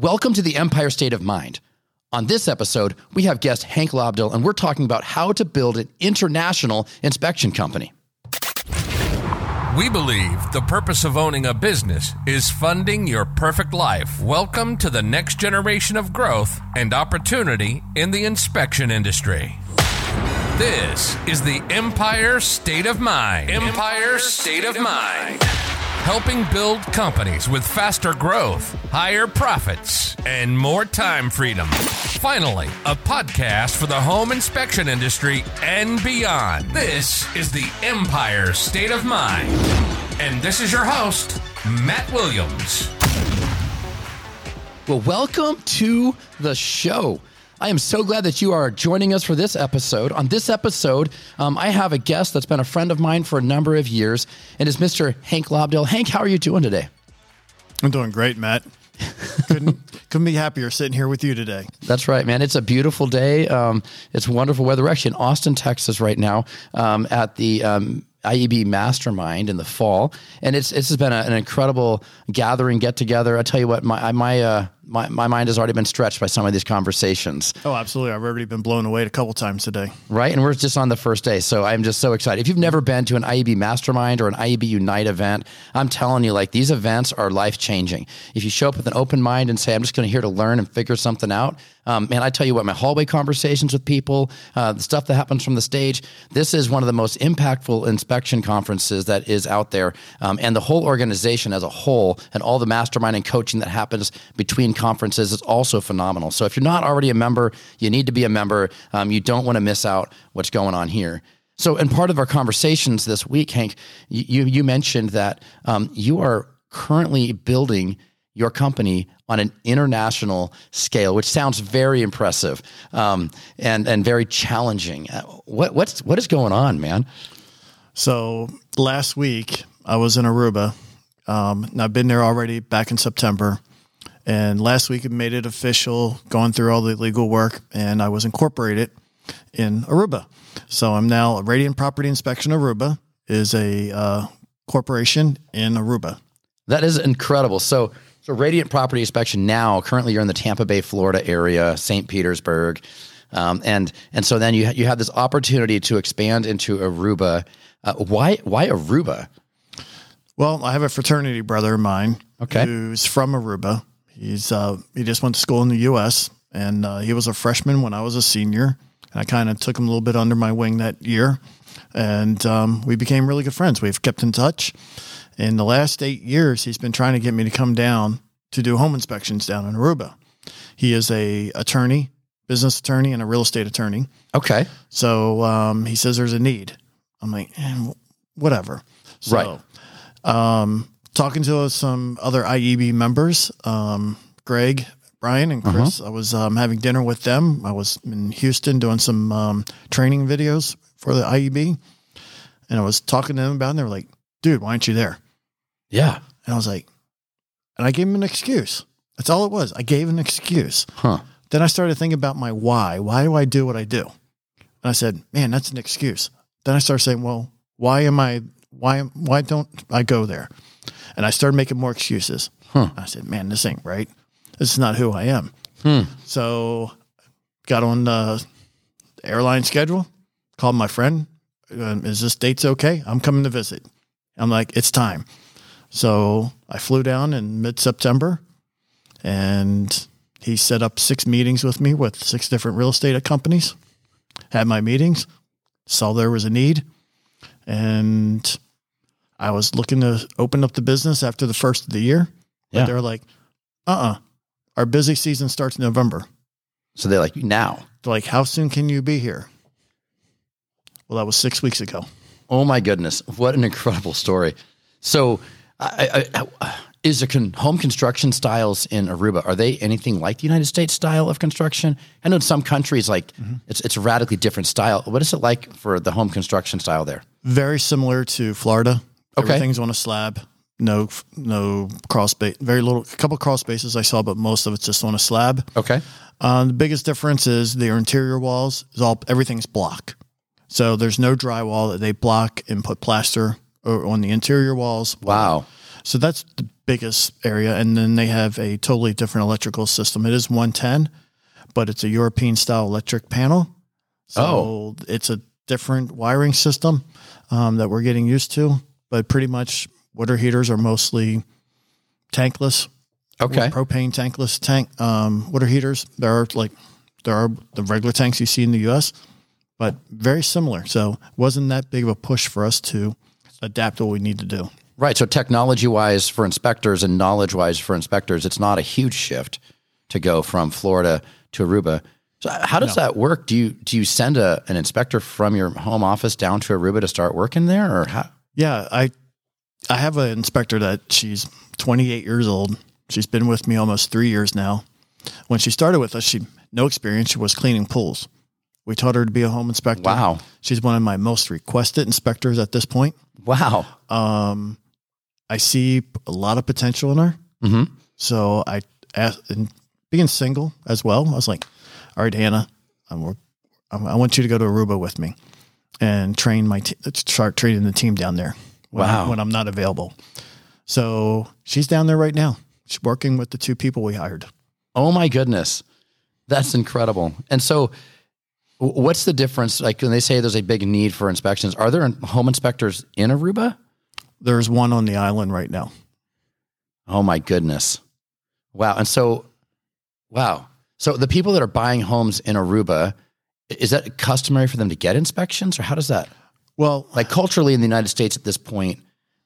Welcome to the Empire State of Mind. On this episode, we have guest Hank Lobdell, and we're talking about how to build an international inspection company. We believe the purpose of owning a business is funding your perfect life. Welcome to the next generation of growth and opportunity in the inspection industry. This is the Empire State of Mind. Empire State of Mind. Helping build companies with faster growth, higher profits, and more time freedom. Finally, a podcast for the home inspection industry and beyond. This is the Empire State of Mind. And this is your host, Matt Williams. Well, welcome to the show. I am so glad that you are joining us for this episode. On this episode, um, I have a guest that's been a friend of mine for a number of years, and is Mr. Hank Lobdell. Hank, how are you doing today? I'm doing great, Matt. couldn't couldn't be happier sitting here with you today. That's right, man. It's a beautiful day. Um, it's wonderful weather. We're actually in Austin, Texas, right now um, at the um, IEB Mastermind in the fall, and it's it's been a, an incredible gathering, get together. I tell you what, my my uh, my my mind has already been stretched by some of these conversations. Oh, absolutely! I've already been blown away a couple times today. Right, and we're just on the first day, so I'm just so excited. If you've never been to an IEB Mastermind or an IEB Unite event, I'm telling you, like these events are life changing. If you show up with an open mind and say, "I'm just going to here to learn and figure something out," um, man, I tell you what, my hallway conversations with people, uh, the stuff that happens from the stage, this is one of the most impactful inspection conferences that is out there, um, and the whole organization as a whole, and all the mastermind and coaching that happens between conferences is also phenomenal. So if you're not already a member, you need to be a member. Um, you don't want to miss out what's going on here. So, in part of our conversations this week, Hank, you you mentioned that um, you are currently building your company on an international scale, which sounds very impressive um, and and very challenging. Uh, what what's what is going on, man? So last week I was in Aruba. Um, and I've been there already back in September. And last week it made it official, going through all the legal work, and I was incorporated in Aruba. So I'm now Radiant Property Inspection Aruba is a uh, corporation in Aruba. That is incredible. So so Radiant Property Inspection now currently you're in the Tampa Bay, Florida area, St. Petersburg, um, and and so then you you have this opportunity to expand into Aruba. Uh, why why Aruba? Well, I have a fraternity brother of mine Okay. who's from Aruba. He's uh, he just went to school in the U.S. and uh, he was a freshman when I was a senior. And I kind of took him a little bit under my wing that year, and um, we became really good friends. We've kept in touch. In the last eight years, he's been trying to get me to come down to do home inspections down in Aruba. He is a attorney, business attorney, and a real estate attorney. Okay, So um, he says there's a need. I'm like, eh, whatever. So, Right. Um, talking to some other IEB members, um, Greg, Brian, and Chris. I was um, having dinner with them. I was in Houston doing some um, training videos for the IEB, and I was talking to them about. it, And they were like, "Dude, why aren't you there?" yeah, And I was like, and I gave them an excuse. That's all it was. I gave an excuse. huh? Then I started thinking about my why. Why do I do what I do? And I said, man, that's an excuse. Then I started saying, well, why am I, why, why don't I go there? And I started making more excuses. Huh. I said, man, this ain't right. This is not who I am. Hmm. So got on the airline schedule, called my friend. uh, Is this date's okay? I'm coming to visit. I'm like, it's time. So I flew down in mid September and he set up six meetings with me with six different real estate companies. Had my meetings, saw there was a need, and I was looking to open up the business after the first of the year. Yeah. They're like, uh uh our busy season starts in November. So they're like now. They're like, how soon can you be here? Well, that was six weeks ago. Oh my goodness, what an incredible story! So, I, I, I, is the con- home construction styles in Aruba are they anything like the United States style of construction? I know in some countries, like it's it's a radically different style. What is it like for the home construction style there? Very similar to Florida. Okay. Everything's on a slab. No, no crawl space. Very little. A couple crawl spaces I saw, but most of it's just on a slab. Okay, Um, the biggest difference is their interior walls is all everything's block. So there's no drywall that they block and put plaster on the interior walls. wow, So that's the biggest area. And then they have a totally different electrical system. It is 110, but it's a European style electric panel. So Oh. it's a different wiring system um, that we're getting used to. But pretty much water heaters are mostly tankless, Okay. propane tankless tank um, water heaters. There are like there are the regular tanks you see in the U.S., but very similar. So wasn't that big of a push for us to adapt what we need to do. Right. So technology wise for inspectors and knowledge wise for inspectors, it's not a huge shift to go from Florida to Aruba. So how does that work? Do you do you send a, an inspector from your home office down to Aruba to start working there, or how? Yeah, I I have an inspector that she's 28 years old. She's been with me almost three years now. When she started with us, she no experience. She was cleaning pools. We taught her to be a home inspector. Wow. She's one of my most requested inspectors at this point. Wow. Um, I see a lot of potential in her. hmm So I asked, and being single as well, I was like, all right, Hannah, I'm, I'm, I want you to go to Aruba with me and train my te- start training the team down there when, Wow. when I'm not available. So she's down there right now. She's working with the two people we hired. Oh my goodness, that's incredible. And so, what's the difference? Like when they say there's a big need for inspections, are there home inspectors in Aruba? There's one on the island right now. Oh my goodness. Wow. And so, wow. So the people that are buying homes in Aruba, is that customary for them to get inspections or how does that, Well, like culturally in the United States at this point,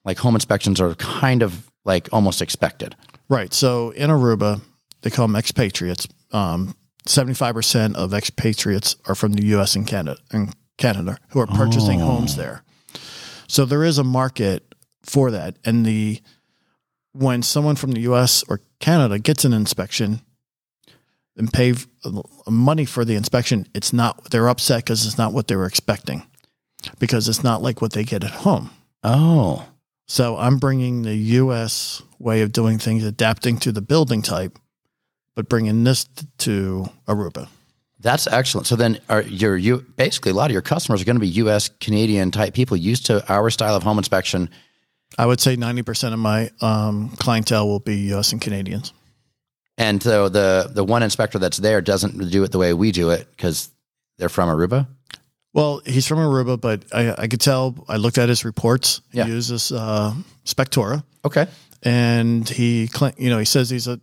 like home inspections are kind of like almost expected. Right. So in Aruba, they call them expatriates. Um, 75% of expatriates are from the US and Canada and Canada who are purchasing homes there. So there is a market for that. And the when someone from the US or Canada gets an inspection and pay money for the inspection, it's not they're upset because it's not what they were expecting. Because it's not like what they get at home. Oh, So I'm bringing the U.S. way of doing things, adapting to the building type, but bringing this to Aruba. that's excellent. So then are your, you basically a lot of your customers are going to be US Canadian type people used to our style of home inspection. I would say 90% of my um, clientele will be U.S. and Canadians. And so the, the one inspector that's there doesn't do it the way we do it because they're from Aruba. Well, he's from Aruba, but I, I could tell. I looked at his reports. He Yeah. uses uh, Spectora, Okay. and he, you know, he says he's a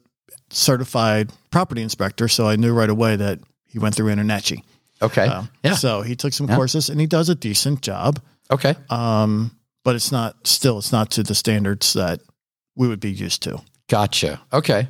certified property inspector. So I knew right away that he went through InterNACHI. Okay. Um, yeah. So he took some Yeah. courses, and he does a decent job. Okay. Um, but it's not still it's not to the standards that we would be used to. Gotcha. Okay.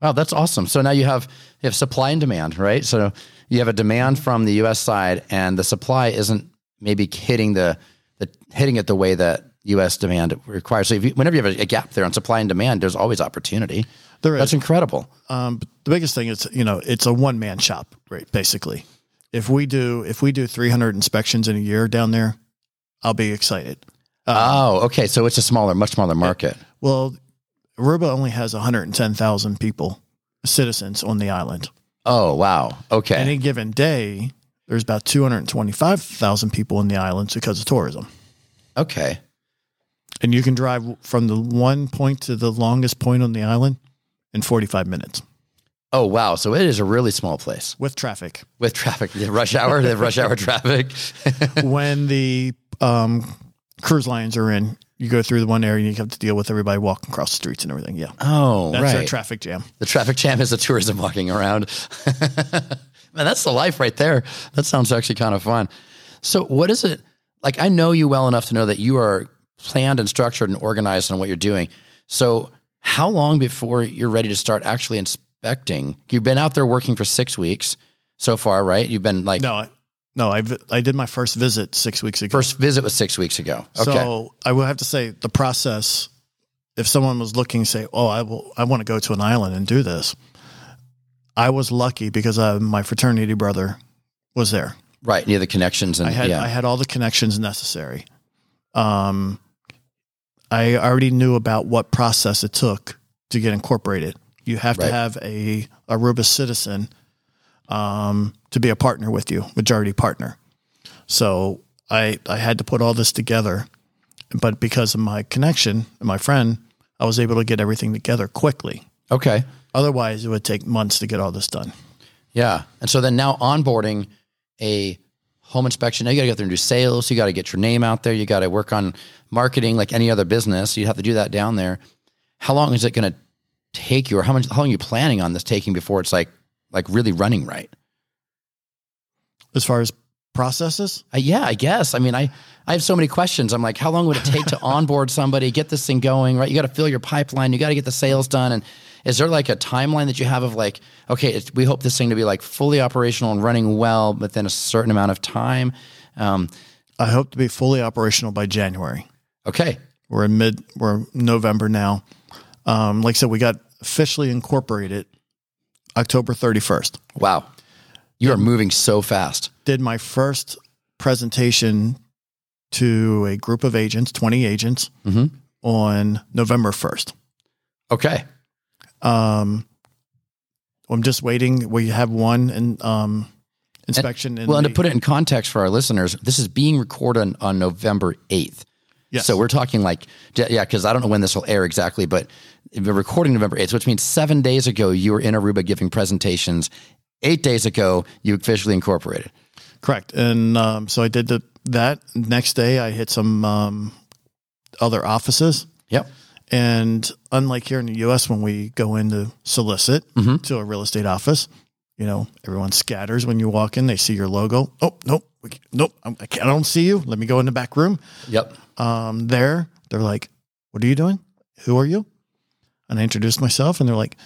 Wow, that's awesome. So now you have you have supply and demand, right? So you have a demand from the U.S. side, and the supply isn't maybe hitting the the hitting it the way that U.S. demand requires. So if you, whenever you have a, a gap there on supply and demand, there's always opportunity. There is That's incredible. um, the biggest thing is you know it's a one man shop, right? Basically, if we do if we do 300 inspections in a year down there, I'll be excited. oh, okay. So it's a smaller, much smaller market. Well, Aruba only has 110,000 people, citizens on the island. Oh, wow. Okay. Any given day, there's about 225,000 people in the islands because of tourism. okay. And you can drive from the one point to the longest point on the island in 45 minutes Oh, wow. So it is a really small place with traffic. with traffic, the rush hour, the rush hour traffic. when the um, cruise lines are in, you go through the one area and you have to deal with everybody walking across the streets and everything. Yeah. Oh, That's right. our traffic jam. The traffic jam is the tourism walking around. Man, that's the life right there. That sounds actually kind of fun. So, what is it like? I know you well enough to know that you are planned and structured and organized on what you're doing. So, how long before you're ready to start actually inspecting? You've been out there working for six weeks so far, right? You've been like No, no, I, I did my first visit six weeks ago. first visit was six weeks ago. Okay. So I will have to say the process. If someone was looking, say, "Oh, I will, I want to go to an island and do this," I was lucky because uh, my fraternity brother was there. right. Near the connections and I had yeah. I had all the connections necessary. Um, I already knew about what process it took to get incorporated. You have Right. to have a Aruba citizen um, to be a partner with you, majority partner. So I I had to put all this together, but because of my connection and my friend, I was able to get everything together quickly. Okay. Otherwise, it would take months to get all this done. Yeah. And so then now onboarding a home inspection, now you got to go there and do sales. You got to get your name out there. You got to work on marketing like any other business. You have to do that down there. How long is it going to take you or how much, how long are you planning on this taking before it's like, like really running right? As far as processes, Uh, yeah, I guess. I mean, I, I have so many questions. I'm like, how long would it take to onboard somebody, get this thing going, right? You got to fill your pipeline. You got to get the sales done. And is there like a timeline that you have of like, okay, it's, we hope this thing to be like fully operational and running well within a certain amount of time? Um, I hope to be fully operational by January. okay. We're in mid, we're November now. Um, like I said, we got officially incorporated October 31st. Wow. You are moving so fast. Did my first presentation to a group of agents, 20 agents, Mhm. on November 1st. Okay. Um, I'm just waiting. We have one in, um, inspection. in Well, and to put it in context for our listeners, this is being recorded on, on November 8th. Yes. So we're talking like, yeah, because I don't know when this will air exactly, but recording November 8th, which means seven days ago you were in Aruba giving presentations. Eight days ago, you officially incorporated. Correct. And um, so I did the, that. Next day, I hit some um, other offices. Yep. And unlike here in the U.S., when we go in to solicit Mhm. to a real estate office, you know, everyone scatters when you walk in. They see your logo. Oh, nope, nope, I, can't, I don't see you. Let me go in the back room. Yep. Um, there, they're like, "What are you doing? Who are you?" And I introduced myself, and they're like,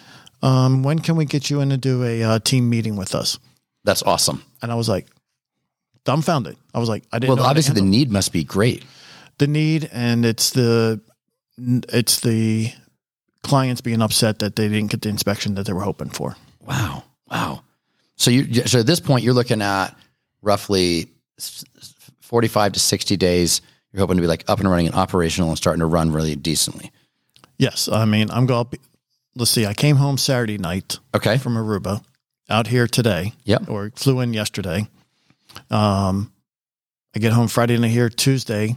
um, "When can we get you in to do a uh, team meeting with us?" That's awesome. And I was like, dumbfounded. I was like, I didn't. Well, obviously the need must be great. the need, and it's the it's the clients being upset that they didn't get the inspection that they were hoping for. Wow. Wow. So you, so at this point, you're looking at roughly s- 45 to 60 days. You're hoping to be like up and running and operational and starting to run really decently. Yes, I mean, I'm going. Let's see. I came home Saturday night Okay. from Aruba, out here today. Yep. or flew in yesterday. Um, I get home Friday night here Tuesday.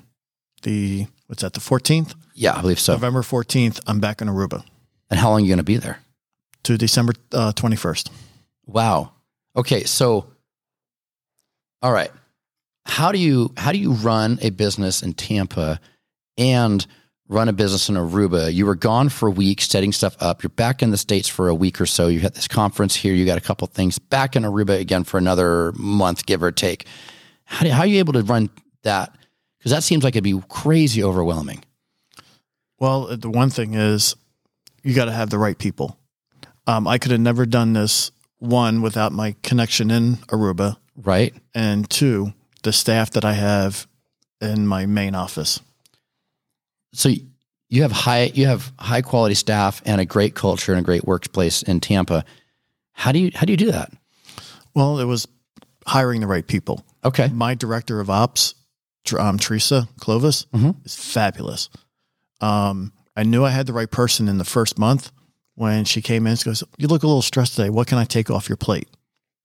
The what's that? The 14th, Yeah, I believe so. November 14th. I'm back in Aruba And how long are you going to be there? to December uh, 21st. Wow. Okay, so all right. How do you how do you run a business in Tampa and run a business in Aruba? You were gone for a week setting stuff up. You're back in the States for a week or so. You had this conference here. You got a couple things back in Aruba again for another month, give or take. How, do, how are you able to run that? Because that seems like it'd be crazy overwhelming. Well, the one thing is you got to have the right people. Um, I could have never done this one without my connection in Aruba, Right? and two, the staff that I have in my main office. So you have high you have high quality staff and a great culture and a great workplace in Tampa. How do you how do you do that? Well, it was hiring the right people. Okay. My director of ops, um, Teresa Clovis, Mhm. is fabulous. Um, I knew I had the right person in the first month when she came in. She goes, "You look a little stressed today. What can I take off your plate?"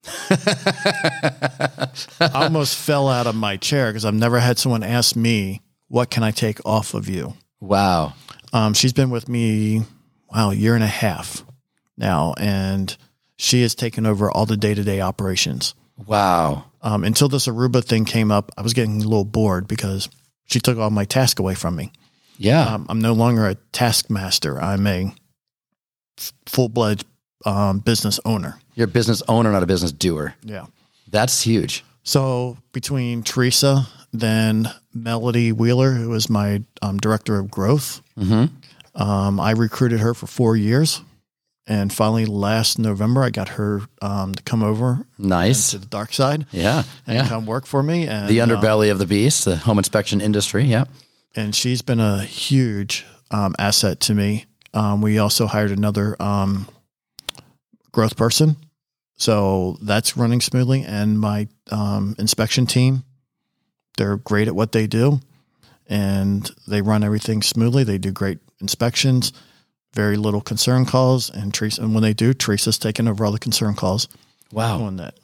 I almost fell out of my chair because I've never had someone ask me, "What can I take off of you?" Wow. Um, she's been with me, wow, a year and a half now, and she has taken over all the day to day operations. Wow. Um, until this Aruba thing came up, I was getting a little bored because she took all my task away from me. Yeah. Um, I'm no longer a taskmaster. I'm a full blood um, business owner. You're a business owner, not a business doer. Yeah. That's huge. So between Teresa, then Melody Wheeler, who was my um, director of growth, hmm um, I recruited her for four years. And finally, last November, I got her um, to come over Nice. to the dark side Yeah. and Yeah. come work for me. And The um, underbelly of the beast, the home inspection industry. Yeah. and she's been a huge um, asset to me. Um, we also hired another um, growth person, so that's running smoothly. And my um, inspection team, they're great at what they do, and they run everything smoothly. They do great inspections, very little concern calls, and Teresa. And when they do, Teresa's taking over all the concern calls Wow. on that.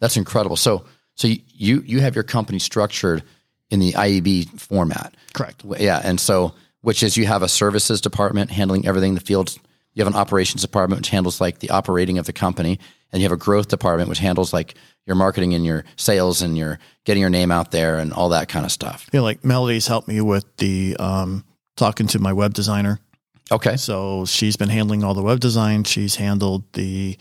That's incredible. So, so you you have your company structured in the IEB format. Correct. Yeah, and so which is you have a services department handling everything in the field. You have an operations department which handles like the operating of the company, and you have a growth department which handles like your marketing and your sales and your getting your name out there and all that kind of stuff. Yeah, like Melody's helped me with the um, talking to my web designer. Okay. So she's been handling all the web design. She's handled the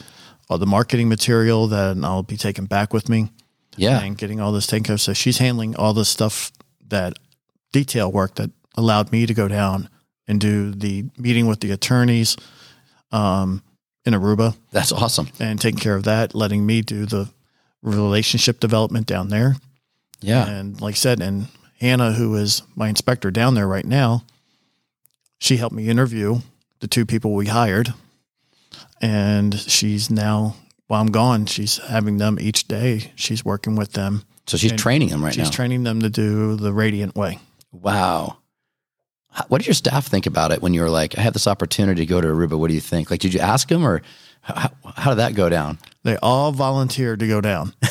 all the marketing material that I'll be taking back with me Yeah. and getting all this taken care of. So she's handling all the stuff that detail work that allowed me to go down and do the meeting with the attorneys um, in Aruba That's awesome. and taking care of that, letting me do the relationship development down there. Yeah. And like I said, and Hannah, who is my inspector down there right now, she helped me interview the two people we hired. And she's now, while I'm gone, she's having them each day. She's working with them. So she's and training them right she's now. She's training them to do the Radiant Way. wow. What did your staff think about it when you were like, I have this opportunity to go to Aruba? What do you think? Like, did you ask them or how, how did that go down? They all volunteered to go down.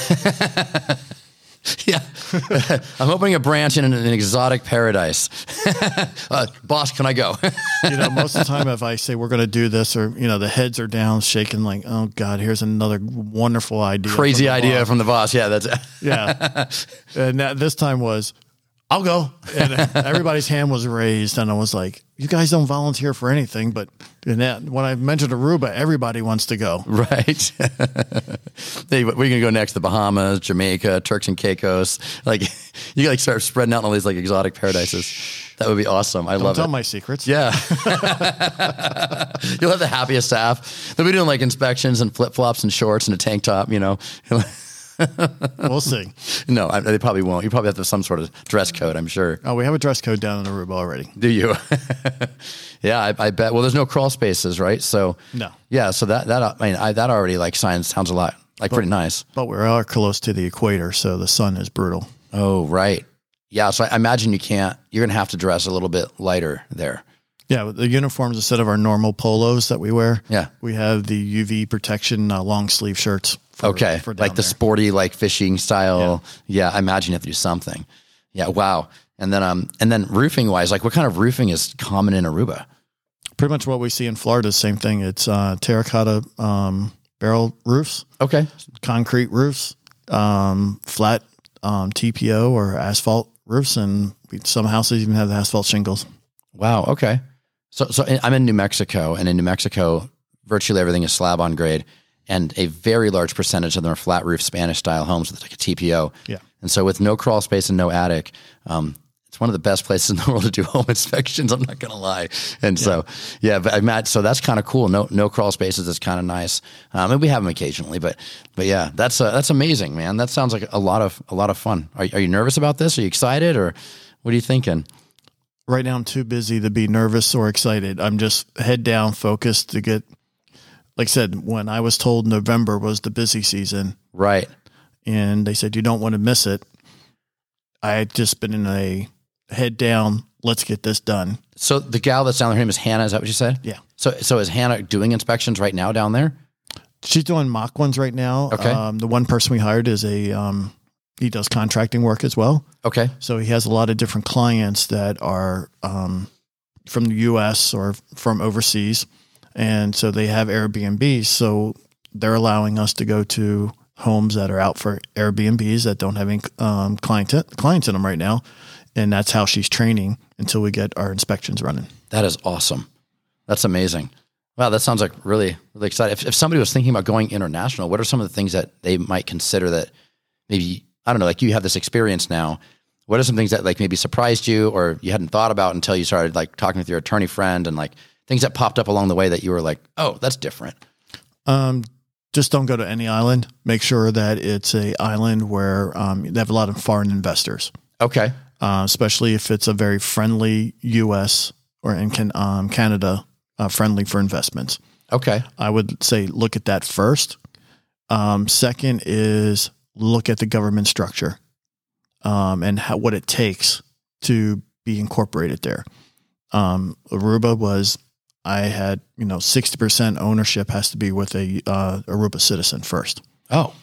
Yeah. I'm opening a branch in an, an exotic paradise. uh, boss, can I go? You know, most of the time, if I say we're going to do this, or you know, the heads are down, shaking, like, "Oh God, here's another wonderful idea." Crazy from idea boss." from the boss. Yeah, that's Yeah. and that, this time was, I'll go. And uh, everybody's hand was raised. And I was like, you guys don't volunteer for anything. But and that, when I mentioned Aruba, everybody wants to go. right. hey, where are gonna go next? The Bahamas, Jamaica, Turks and Caicos. Like, you like start spreading out all these like exotic paradises. That would be awesome. I Don't love tell it. my secrets. Yeah. You'll have the happiest staff. They'll be doing like inspections and flip flops and shorts and a tank top, you know. We'll see. no, I, they probably won't. You probably have to have some sort of dress code, I'm sure. Oh, we have a dress code down in Aruba already. Do you? yeah, I, I bet. Well, there's no crawl spaces, right? So, No. Yeah, so that, that, I mean, I, that already like sounds, sounds a lot like pretty nice. But we are close to the equator. So the sun is brutal. Oh, right. Yeah. So I imagine you can't, you're going to have to dress a little bit lighter there. Yeah. The uniforms, instead of our normal polos that we wear, Yeah. we have the UV protection uh, long sleeve shirts. For, Okay. For like down the there. sporty, like fishing style. Yeah. I imagine you have to do something. Yeah. Wow. And then, um, and then roofing wise, like what kind of roofing is common in Aruba? pretty much what we see in Florida same thing. It's uh, terracotta um, barrel roofs, Okay. concrete roofs, um, flat um, TPO or asphalt roofs, and some houses even have the asphalt shingles. Wow. Okay. So, so I'm in New Mexico, and in New Mexico, virtually everything is slab on grade, and a very large percentage of them are flat roof Spanish style homes with like a TPO. Yeah. And so, with no crawl space and no attic, um, it's one of the best places in the world to do home inspections. I'm not going to lie. And so, yeah, but I'm so that's kind of cool. No, no crawl spaces. It's kind of nice. Um, and we have them occasionally, but, but yeah, that's, uh, that's amazing, man. That sounds like a lot of, a lot of fun. Are, are you nervous about this? Are you excited or what are you thinking? Right now, I'm too busy to be nervous or excited. I'm just head down, focused to get. Like I said, when I was told November was the busy season, Right. and they said you don't want to miss it, I had just been in a head down. Let's get this done. So the gal that's down there, her name is Hannah. Is that what you said? Yeah. So, so is Hannah doing inspections right now down there? She's doing mock ones right now. Okay. Um, the one person we hired is a um, he does contracting work as well. Okay. So he has a lot of different clients that are um, from the U.S. or from overseas, and so they have Airbnb. So they're allowing us to go to homes that are out for Airbnbs that don't have any um, client clients in them right now, and that's how she's training until we get our inspections running. That is awesome. That's amazing. Wow, that sounds like really, really exciting. If, if somebody was thinking about going international, what are some of the things that they might consider that maybe, I don't know, like you have this experience now. What are some things that like maybe surprised you or you hadn't thought about until you started like talking with your attorney friend and like things that popped up along the way that you were like, oh, that's different? Um, just don't go to any island. Make sure that it's a island where um, they have a lot of foreign investors. Okay. uh, especially if it's a very friendly U.S. or in can, um, Canada uh, friendly for investments. Okay. I would say look at that first. Um, second is look at the government structure um, and how, what it takes to be incorporated there. Um, Aruba was I had you know sixty percent ownership has to be with a uh, Aruba citizen first. Oh,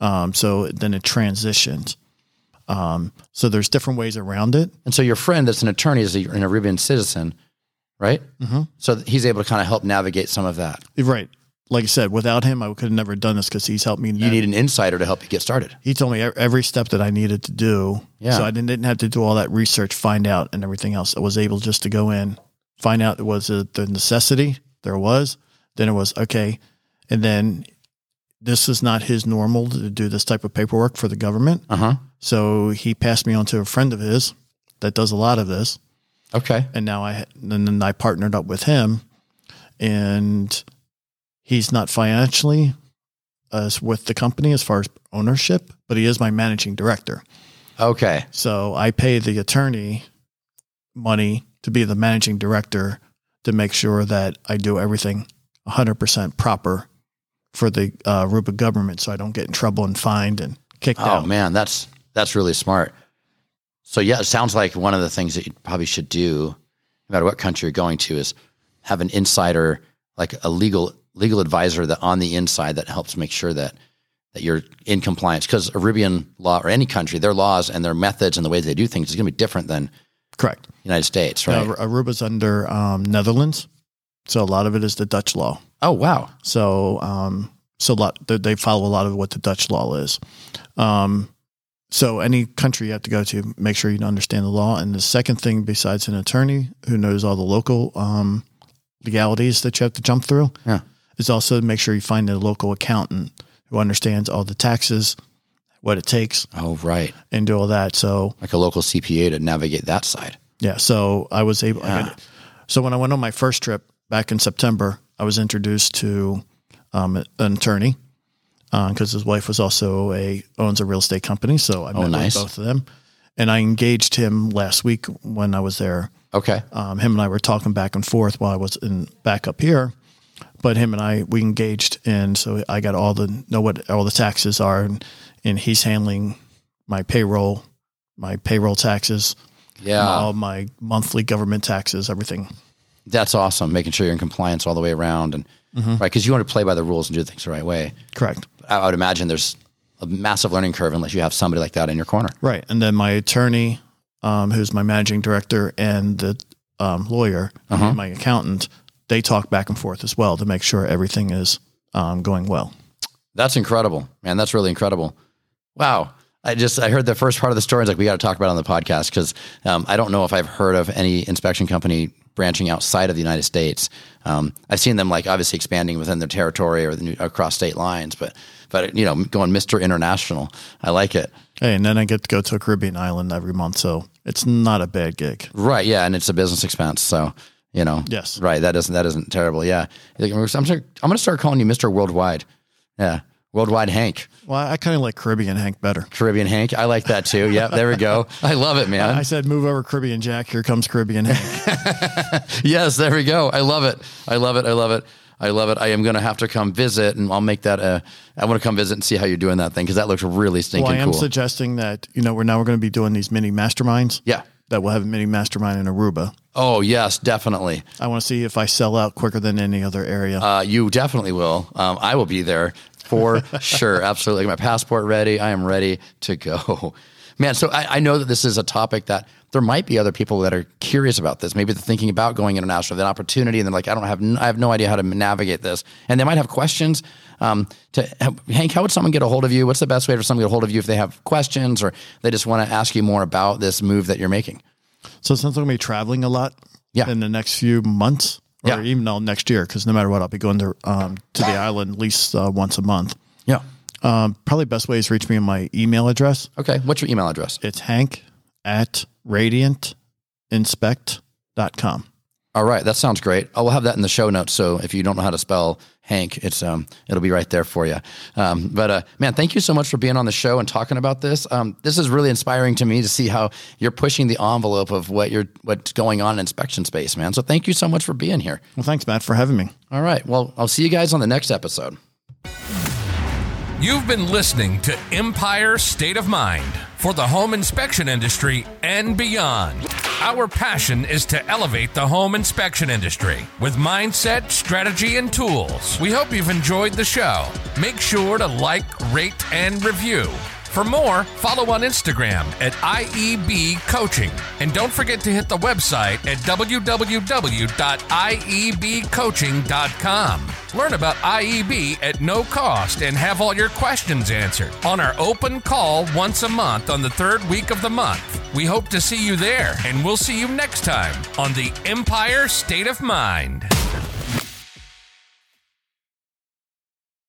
Um, so then it transitions. Um, so there's different ways around it. And so your friend that's an attorney is a, an Aruban citizen, right? Mm-hmm. So he's able to kind of help navigate some of that. Right. Like I said, without him, I could have never done this because he's helped me. You need an insider to help you get started. he told me every step that I needed to do. Yeah. So I didn't, didn't have to do all that research, find out, and everything else. I was able just to go in, find out was it the necessity there was. Then it was okay, and then this is not his normal to do this type of paperwork for the government. Uh huh. So he passed me on to a friend of his that does a lot of this, Okay. and now I and then I partnered up with him, and he's not financially as with the company as far as ownership, but he is my managing director. Okay. So I pay the attorney money to be the managing director to make sure that I do everything 100% proper for the uh, Aruba government so I don't get in trouble and fined and kicked Oh out. Oh, man, that's that's really smart. So yeah, it sounds like one of the things that you probably should do, no matter what country you're going to, is have an insider, like a legal legal advisor that on the inside that helps make sure that that you're in compliance. Because Aruban law or any country, their laws and their methods and the way they do things is going to be different than Correct. United States, right? Now, Aruba's under um, Netherlands. So a lot of it is the Dutch law. oh wow, So, um, so a lot they- they follow a lot of what the Dutch law is. Um, so any country you have to go to, make sure you understand the law. And the second thing, besides an attorney who knows all the local um, legalities that you have to jump through, Yeah. is also make sure you find a local accountant who understands all the taxes, what it takes, oh right, and do all that. So like a local CPA to navigate that side. yeah, so I was able. I Yeah. so when I went on my first trip back in September, I was introduced to um, an attorney because his wife was also a owns a real estate company. So I met Oh, nice. with both of them, and I engaged him last week when I was there. Okay, Um, him and I were talking back and forth while I was in back up here. But him and I we engaged, and so I got all the know what all the taxes are, and, and he's handling my payroll, my payroll taxes, yeah, all my monthly government taxes, everything. that's awesome. Making sure you're in compliance all the way around, and right because you want to play by the rules and do things the right way. Correct. I I would imagine there's a massive learning curve unless you have somebody like that in your corner. Right. And then my attorney, um, who's my managing director, and the um, lawyer, and my accountant, they talk back and forth as well to make sure everything is um, going well. That's incredible, man. That's really incredible. Wow. I just I heard the first part of the story. I was like, we got to talk about it on the podcast because um, I don't know if I've heard of any inspection company branching outside of the United States. Um, I've seen them like obviously expanding within their territory or the new, across state lines, but but you know going Mister International. I like it. Hey, and then I get to go to a Caribbean island every month, so it's not a bad gig. Right. Yeah, and it's a business expense. So you know. Yes. Right. That isn't that isn't terrible. Yeah. I'm I'm going to start calling you Mister Worldwide. Yeah. Worldwide Hank. Well, I kind of like Caribbean Hank better. Caribbean Hank. I like that too. Yeah, there we go. I love it, man. I said, move over Caribbean Jack. Here comes Caribbean Hank. yes, there we go. I love it. I love it. I love it. I love it. I am going to have to come visit, and I'll make that. A, I want to come visit and see how you're doing that thing because that looks really stinking well, I am cool. suggesting that you know we're now we're going to be doing these mini masterminds. yeah. That we'll have a mini mastermind in Aruba. Oh yes, definitely. I want to see if I sell out quicker than any other area. Uh, you definitely will. Um, I will be there for sure. Absolutely. My passport ready. I am ready to go. Man, so I, I know that this is a topic that there might be other people that are curious about this. Maybe they're thinking about going international, that opportunity, and they're like, I don't have, n- I have no idea how to navigate this, and they might have questions. Um, to Hank, how would someone get a hold of you? What's the best way for someone to get a hold of you if they have questions or they just want to ask you more about this move that you're making? So since I'm going to be traveling a lot Yeah. in the next few months, or Yeah. even all next year, because no matter what, I'll be going to um, to the island at least uh, once a month. Yeah. Um, probably best way is reach me on my email address. Okay. What's your email address? It's hank at radiantinspect.com. All right, that sounds great. I will have that in the show notes. So if you don't know how to spell Hank, it's um, it'll be right there for you. Um, but uh, man, thank you so much for being on the show and talking about this. Um, this is really inspiring to me to see how you're pushing the envelope of what you're what's going on in inspection space, man. So thank you so much for being here. Well, thanks, Matt, for having me. All right, well, I'll see you guys on the next episode. You've been listening to Empire State of Mind for the home inspection industry and beyond. Our passion is to elevate the home inspection industry with mindset, strategy, and tools. We hope you've enjoyed the show. Make sure to like, rate, and review. For more, follow on Instagram at IEB Coaching. And don't forget to hit the website at www.iebcoaching.com. Learn about IEB at no cost and have all your questions answered on our open call once a month on the third week of the month. We hope to see you there, and we'll see you next time on the Empire State of Mind.